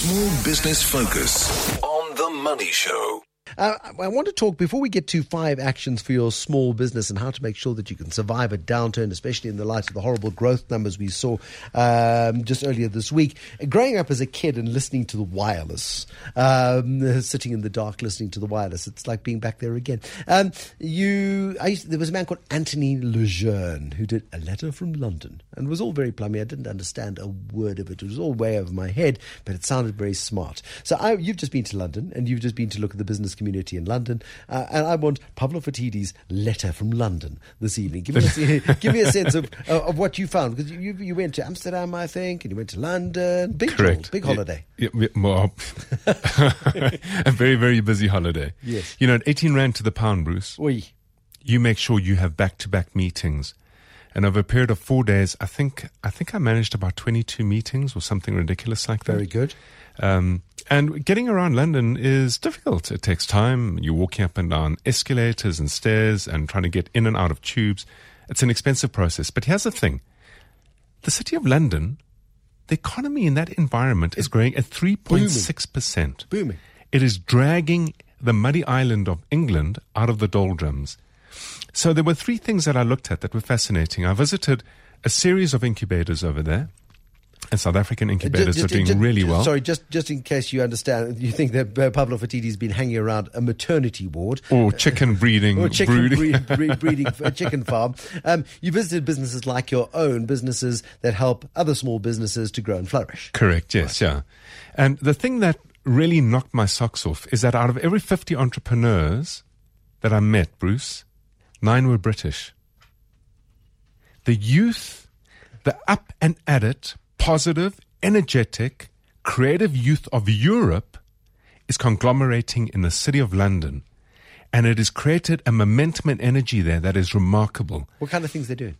Small Business Focus on The Money Show. Uh, I want to talk before we get to five actions for your small business and how to make sure that you can survive a downturn, especially in the light of the horrible growth numbers we saw um, just earlier this week. Growing up as a kid and listening to the wireless, um, sitting in the dark listening to the wireless, it's like being back there again. Um, you, there was a man called Anthony Lejeune who did a letter from London and it was all very plummy. I didn't understand a word of it. It was all way over my head, but it sounded very smart. So I, you've just been to London and you've just been to look at the business community in London. Uh, and I want Pavlo Phitidis' letter from London this evening. Give me a, give me a sense of, uh, of what you found because you, you went to Amsterdam, I think, and you went to London. Big Correct. big holiday. Yeah, yeah, well, a very, very busy holiday. Yes. You know, at 18 Rand to the pound, Bruce, Oi. you make sure you have back to back meetings. And over a period of four days, I think I think I managed about 22 meetings or something ridiculous like that. Very good. Um, and getting around London is difficult. It takes time. You're walking up and down escalators and stairs and trying to get in and out of tubes. It's an expensive process. But here's the thing the city of London, the economy in that environment is growing at 3.6%. Booming. It is dragging the muddy island of England out of the doldrums. So there were three things that I looked at that were fascinating. I visited a series of incubators over there. And South African incubators Ju- are doing ju- really well. Sorry, just just in case you understand, you think that uh, Pavlo Phitidis has been hanging around a maternity ward. Or chicken breeding, or chicken brooding. breed, breed, breeding a chicken farm. Um, you visited businesses like your own, businesses that help other small businesses to grow and flourish. Correct, yes, yeah. And the thing that really knocked my socks off is that out of every 50 entrepreneurs that I met, Bruce, nine were British. The youth, the up and at it, positive, energetic, creative youth of Europe is conglomerating in the city of London. And it has created a momentum and energy there that is remarkable. What kind of things they're doing?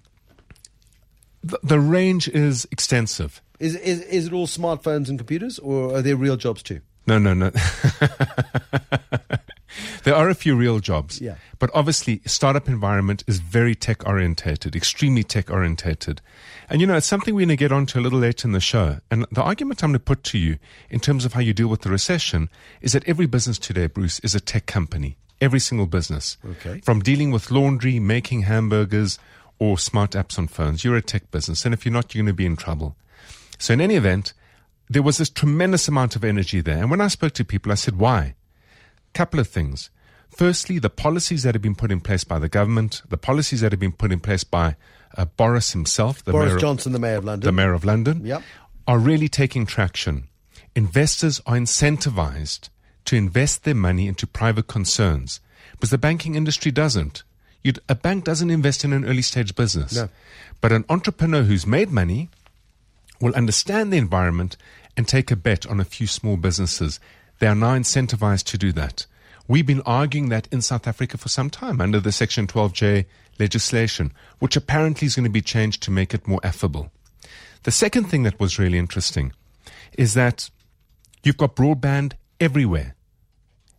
The, the range is extensive. Is, is is it all smartphones and computers, or are there real jobs too? No, no, no. there are a few real jobs. Yeah. But obviously, startup environment is very tech orientated, extremely tech orientated. And you know, it's something we're going to get onto a little later in the show. And the argument I'm going to put to you in terms of how you deal with the recession is that every business today, Bruce, is a tech company. Every single business. Okay. From dealing with laundry, making hamburgers, or smart apps on phones, you're a tech business. And if you're not, you're going to be in trouble. So in any event, there was this tremendous amount of energy there. And when I spoke to people, I said, why? Couple of things. Firstly, the policies that have been put in place by the government, the policies that have been put in place by uh, Boris himself, the Boris mayor, of- Johnson, the mayor of London. the mayor of London, Yep. are really taking traction. Investors are incentivized to invest their money into private concerns because the banking industry doesn't. You'd, a bank doesn't invest in an early stage business. No. But an entrepreneur who's made money will understand the environment and take a bet on a few small businesses. They are now incentivized to do that. We've been arguing that in South Africa for some time under the Section 12J legislation, which apparently is going to be changed to make it more affable. The second thing that was really interesting is that you've got broadband everywhere,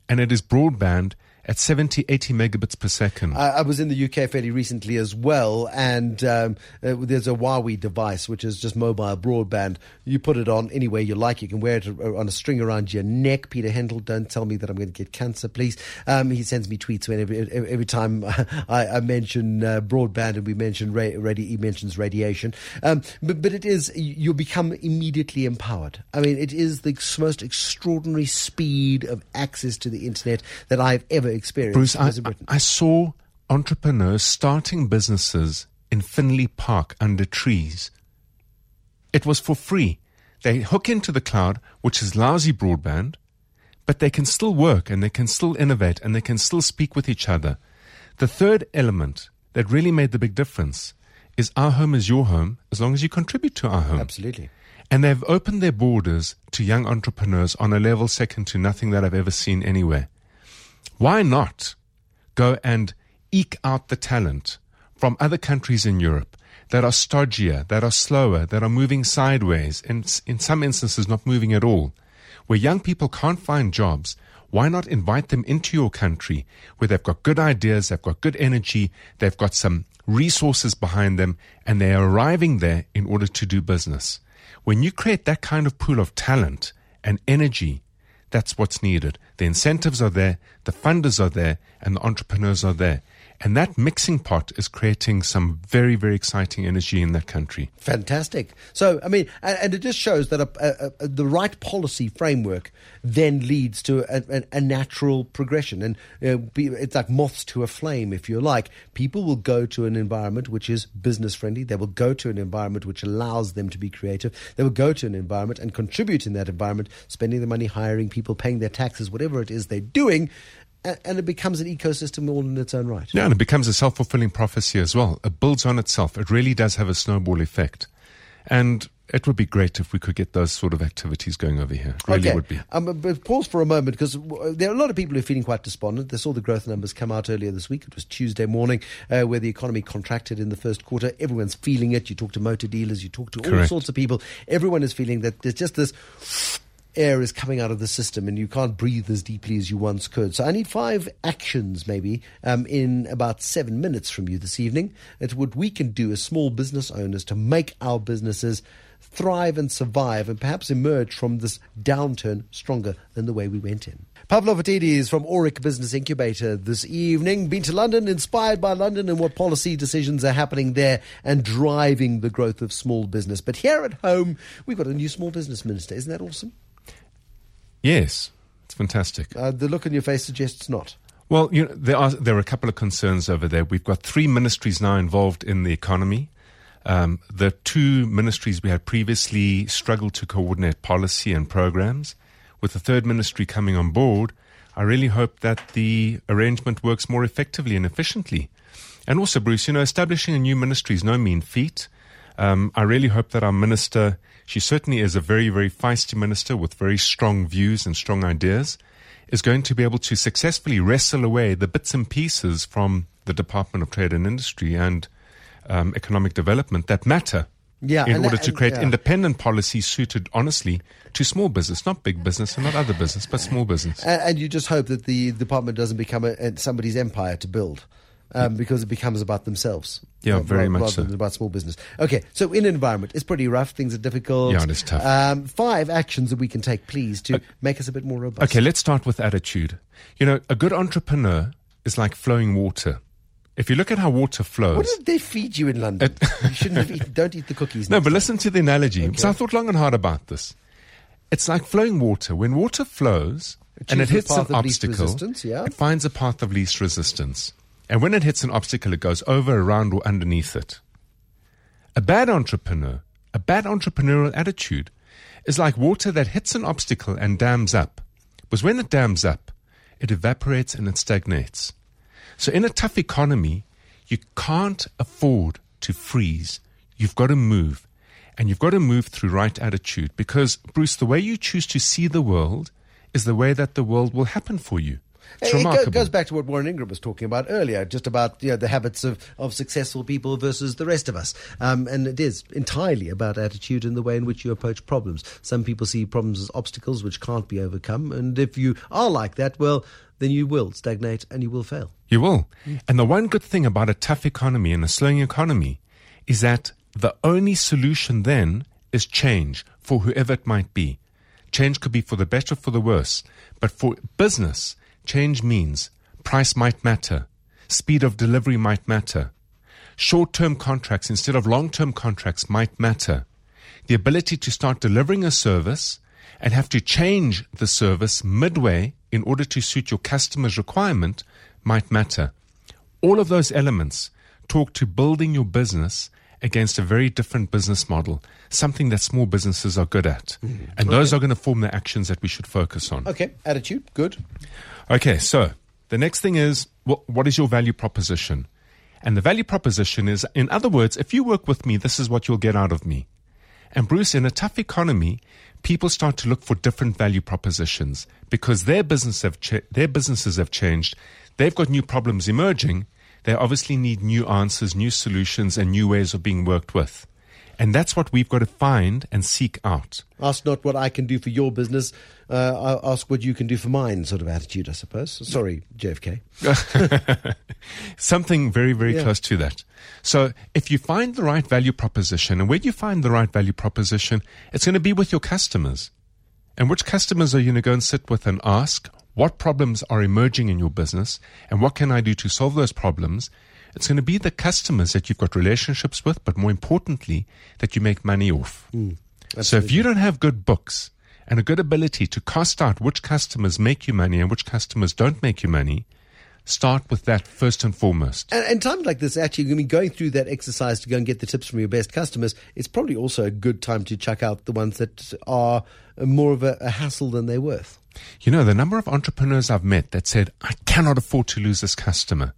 and it is broadband at 70, 80 megabits per second. I, I was in the UK fairly recently as well, and um, uh, there's a Huawei device which is just mobile broadband. You put it on anywhere you like. You can wear it uh, on a string around your neck. Peter Hendel, don't tell me that I'm going to get cancer, please. Um, he sends me tweets every, time I, I mention uh, broadband and we mention ra- he mentions radiation. Um, but, but it is you become immediately empowered. I mean, it is the most extraordinary speed of access to the internet that I've ever experienced Bruce, I, as a Briton. I saw entrepreneurs starting businesses in Finley Park under trees. It was for free. They hook into the cloud, which is lousy broadband, but they can still work and they can still innovate and they can still speak with each other. The third element that really made the big difference is our home is your home as long as you contribute to our home. Absolutely. And they've opened their borders to young entrepreneurs on a level second to nothing that I've ever seen anywhere. Why not go and eke out the talent from other countries in Europe that are stodgier, that are slower, that are moving sideways, and in some instances not moving at all? Where young people can't find jobs, why not invite them into your country where they've got good ideas, they've got good energy, they've got some resources behind them, and they're arriving there in order to do business? When you create that kind of pool of talent and energy. That's what's needed. The incentives are there, the funders are there, and the entrepreneurs are there. And that mixing pot is creating some very, very exciting energy in that country. Fantastic. So, I mean, and, and it just shows that a, a, a, the right policy framework then leads to a, natural progression. And know, be, it's like moths to a flame, if you like. People will go to an environment which is business friendly. They will go to an environment which allows them to be creative. They will go to an environment and contribute in that environment, spending the money, hiring people, paying their taxes, whatever it is they're doing and it becomes an ecosystem all in its own right. Yeah, and it becomes a self fulfilling prophecy as well. It builds on itself. It really does have a snowball effect. And it would be great if we could get those sort of activities going over here. It really okay. would be. Um, but pause for a moment because there are a lot of people who are feeling quite despondent. They saw the growth numbers come out earlier this week. It was Tuesday morning uh, where the economy contracted in the first quarter. Everyone's feeling it. You talk to motor dealers, you talk to all sorts of people. Everyone is feeling that there's just this air is coming out of the system and you can't breathe as deeply as you once could. So I need five actions maybe um, in about seven minutes from you this evening. It's what we can do as small business owners to make our businesses thrive and survive and perhaps emerge from this downturn stronger than the way we went in. Pavlo Phitidis from Aurik Business Incubator this evening. Been to London, inspired by London and what policy decisions are happening there and driving the growth of small business. But here at home, we've got a new small business minister. Isn't that awesome? Yes, it's fantastic. Uh, the look on your face suggests not. Well, you know, there are there are a couple of concerns over there. We've got three ministries now involved in the economy. Um, the two ministries we had previously struggled to coordinate policy and programs. With the third ministry coming on board, I really hope that the arrangement works more effectively and efficiently. And also, Bruce, you know, establishing a new ministry is no mean feat. Um, I really hope that our minister she certainly is a very, very feisty minister with very strong views and strong ideas, is going to be able to successfully wrestle away the bits and pieces from the Department of Trade and Industry and um, Economic Development that matter. Yeah, in order that, to create yeah. independent policies suited, honestly, to small business, not big business and not other business, but small business. And, and you just hope that the department doesn't become a, a, somebody's empire to build um, because it becomes about themselves. Yeah, rather, very much rather so. about small business. Okay, so in an environment, it's pretty rough. Things are difficult. Yeah, it is tough. Um, five actions that we can take, please, to make us a bit more robust. Okay, let's start with attitude. You know, a good entrepreneur is like flowing water. If you look at how water flows. What did they feed you in London? you shouldn't have eaten, don't eat the cookies. No, but time. listen to the analogy. Okay. Because I thought long and hard about this. It's like flowing water. When water flows It and it hits an path of least obstacle, yeah. it finds a path of least resistance. And when it hits an obstacle, it goes over, around, or underneath it. A bad entrepreneur, a bad entrepreneurial attitude, is like water that hits an obstacle and dams up. Because when it dams up, it evaporates and it stagnates. So in a tough economy, you can't afford to freeze. You've got to move. And you've got to move through right attitude because, Bruce, the way you choose to see the world is the way that the world will happen for you. It's It go- goes back to what Warren Ingram was talking about earlier, just about you know, the habits of, of successful people versus the rest of us. Um, and it is entirely about attitude and the way in which you approach problems. Some people see problems as obstacles which can't be overcome. And if you are like that, well, then you will stagnate and you will fail. You will. And the one good thing about a tough economy and a slowing economy is that the only solution then is change for whoever it might be. Change could be for the better or for the worse. But for business, change means price might matter, speed of delivery might matter, short term contracts instead of long term contracts might matter. The ability to start delivering a service and have to change the service midway in order to suit your customer's requirement might matter. All of those elements talk to building your business against a very different business model, something that small businesses are good at. Mm. And those are going to form the actions that we should focus on. Okay, attitude, good. Okay, so the next thing is what, what is your value proposition? And the value proposition is, in other words, if you work with me, this is what you'll get out of me. And Bruce, in a tough economy, people start to look for different value propositions because their business have their businesses have changed. They've got new problems emerging. They obviously need new answers, new solutions, and new ways of being worked with. And that's what we've got to find and seek out. Ask not what I can do for your business, uh, I- ask what you can do for mine, sort of attitude, I suppose. Sorry, JFK. Something very, very Yeah. close to that. So if you find the right value proposition, and where do you find the right value proposition, it's going to be with your customers. and which customers are you going to go and sit with and ask what problems are emerging in your business and what can I do to solve those problems, it's going to be the customers that you've got relationships with, but more importantly, that you make money off. Hmm, so if you don't have good books and a good ability to cost out which customers make you money and which customers don't make you money, start with that first and foremost. And, and times like this, actually, I mean, going through that exercise to go and get the tips from your best customers, it's probably also a good time to check out the ones that are more of a, a hassle than they're worth. You know, the number of entrepreneurs I've met that said, I cannot afford to lose this customer.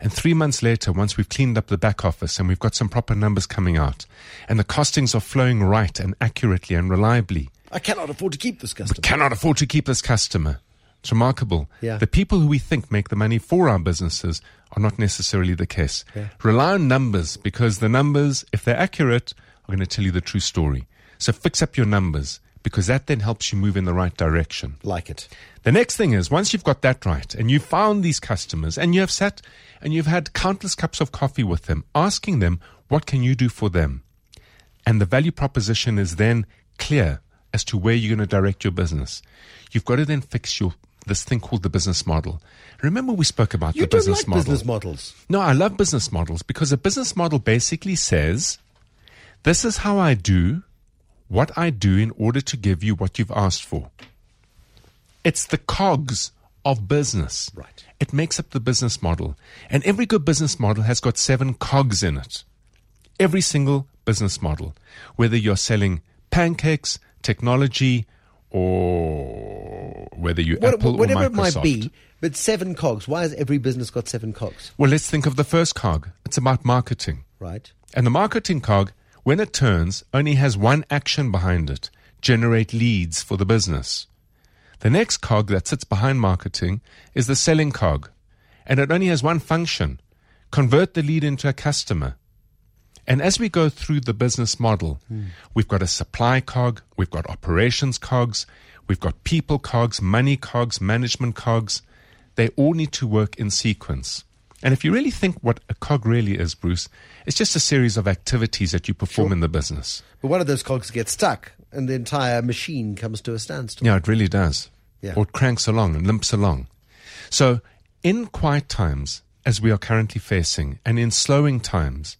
And three months later, once we've cleaned up the back office and we've got some proper numbers coming out and the costings are flowing right and accurately and reliably, I cannot afford to keep this customer. cannot afford to keep this customer. It's remarkable. Yeah. The people who we think make the money for our businesses are not necessarily the case. Yeah. Rely on numbers because the numbers, if they're accurate, are going to tell you the true story. So fix up your numbers because that then helps you move in the right direction. Like it. The next thing is once you've got that right and you've found these customers and you have sat and you've had countless cups of coffee with them, asking them, what can you do for them? And the value proposition is then clear as to where you're going to direct your business. You've got to then fix your this thing called the business model. Remember we spoke about You the don't business like model. business models. No, I love business models because a business model basically says, this is how I do what I do in order to give you what you've asked for. It's the cogs of business. Right. It makes up the business model. And every good business model has got seven cogs in it. Every single business model. Whether you're selling pancakes, technology, or whether you're What, Apple whatever or it might Microsoft. be, but seven cogs. Why has every business got seven cogs? Well, let's think of the first cog. It's about marketing. Right. And the marketing cog, when it turns, only has one action behind it generate leads for the business. The next cog that sits behind marketing is the selling cog, and it only has one function convert the lead into a customer. And as we go through the business model, hmm. we've got a supply cog, we've got operations cogs, we've got people cogs, money cogs, management cogs. They all need to work in sequence. And if you really think what a cog really is, Bruce, it's just a series of activities that you perform in the business. But one of those cogs gets stuck, and the entire machine comes to a standstill. Yeah, it really does. Yeah. Or it cranks along and limps along. So, in quiet times, as we are currently facing, and in slowing times,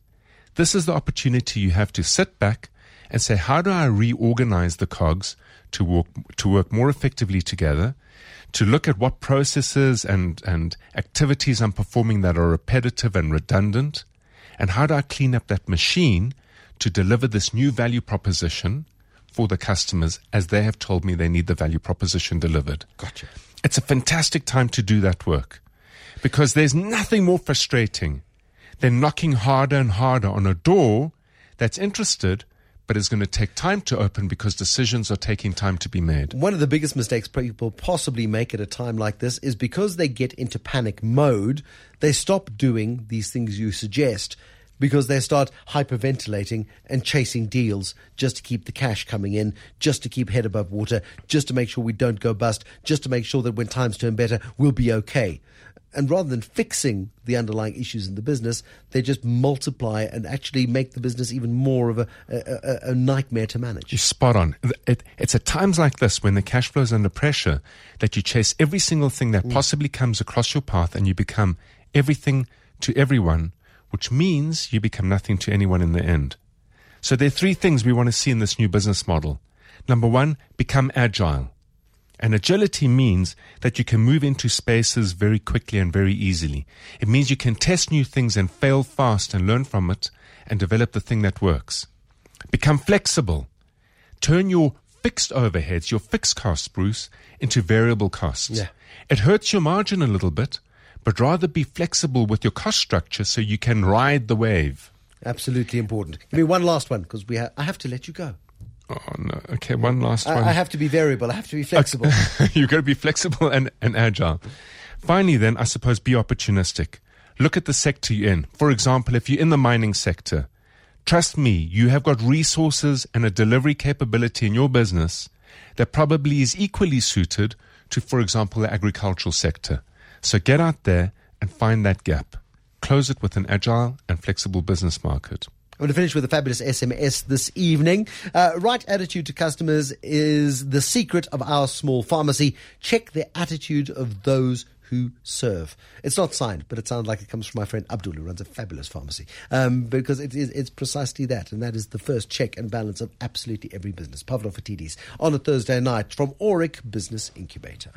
this is the opportunity you have to sit back and say, how do I reorganize the cogs to work, to work more effectively together? To look at what processes and, and activities I'm performing that are repetitive and redundant, and how do I clean up that machine to deliver this new value proposition for the customers as they have told me they need the value proposition delivered. Gotcha. It's a fantastic time to do that work because there's nothing more frustrating than knocking harder and harder on a door that's interested but is going to take time to open because decisions are taking time to be made. One of the biggest mistakes people possibly make at a time like this is because they get into panic mode, they stop doing these things you suggest because they start hyperventilating and chasing deals just to keep the cash coming in, just to keep head above water, just to make sure we don't go bust, just to make sure that when times turn better, we'll be okay. And rather than fixing the underlying issues in the business, they just multiply and actually make the business even more of a, a, a, nightmare to manage. You're spot on. It, it's at times like this when the cash flow is under pressure that you chase every single thing that mm. possibly comes across your path and you become everything to everyone, which means you become nothing to anyone in the end. So there are three things we want to see in this new business model. Number one, become agile. And agility means that you can move into spaces very quickly and very easily. It means you can test new things and fail fast and learn from it and develop the thing that works. Become flexible. Turn your fixed overheads, your fixed costs, Bruce, into variable costs. Yeah. It hurts your margin a little bit, but rather be flexible with your cost structure so you can ride the wave. Absolutely important. Give me one last one because we ha- I have to let you go. Oh, uh, no. Okay, one last I, one. I have to be variable. I have to be flexible. You've got to be flexible and, and agile. Finally, then, I suppose be opportunistic. Look at the sector you're in. For example, if you're in the mining sector, trust me, you have got resources and a delivery capability in your business that probably is equally suited to, for example, the agricultural sector. So get out there and find that gap. Close it with an agile and flexible business market. I'm going to finish with a fabulous SMS this evening. Uh, right attitude to customers is the secret of our small pharmacy. Check the attitude of those who serve. It's not signed, but it sounds like it comes from my friend Abdul, who runs a fabulous pharmacy, um, because it is, it's precisely that, and that is the first check and balance of absolutely every business. Pavlo Phitidis on a Thursday night from Aurik Business Incubator.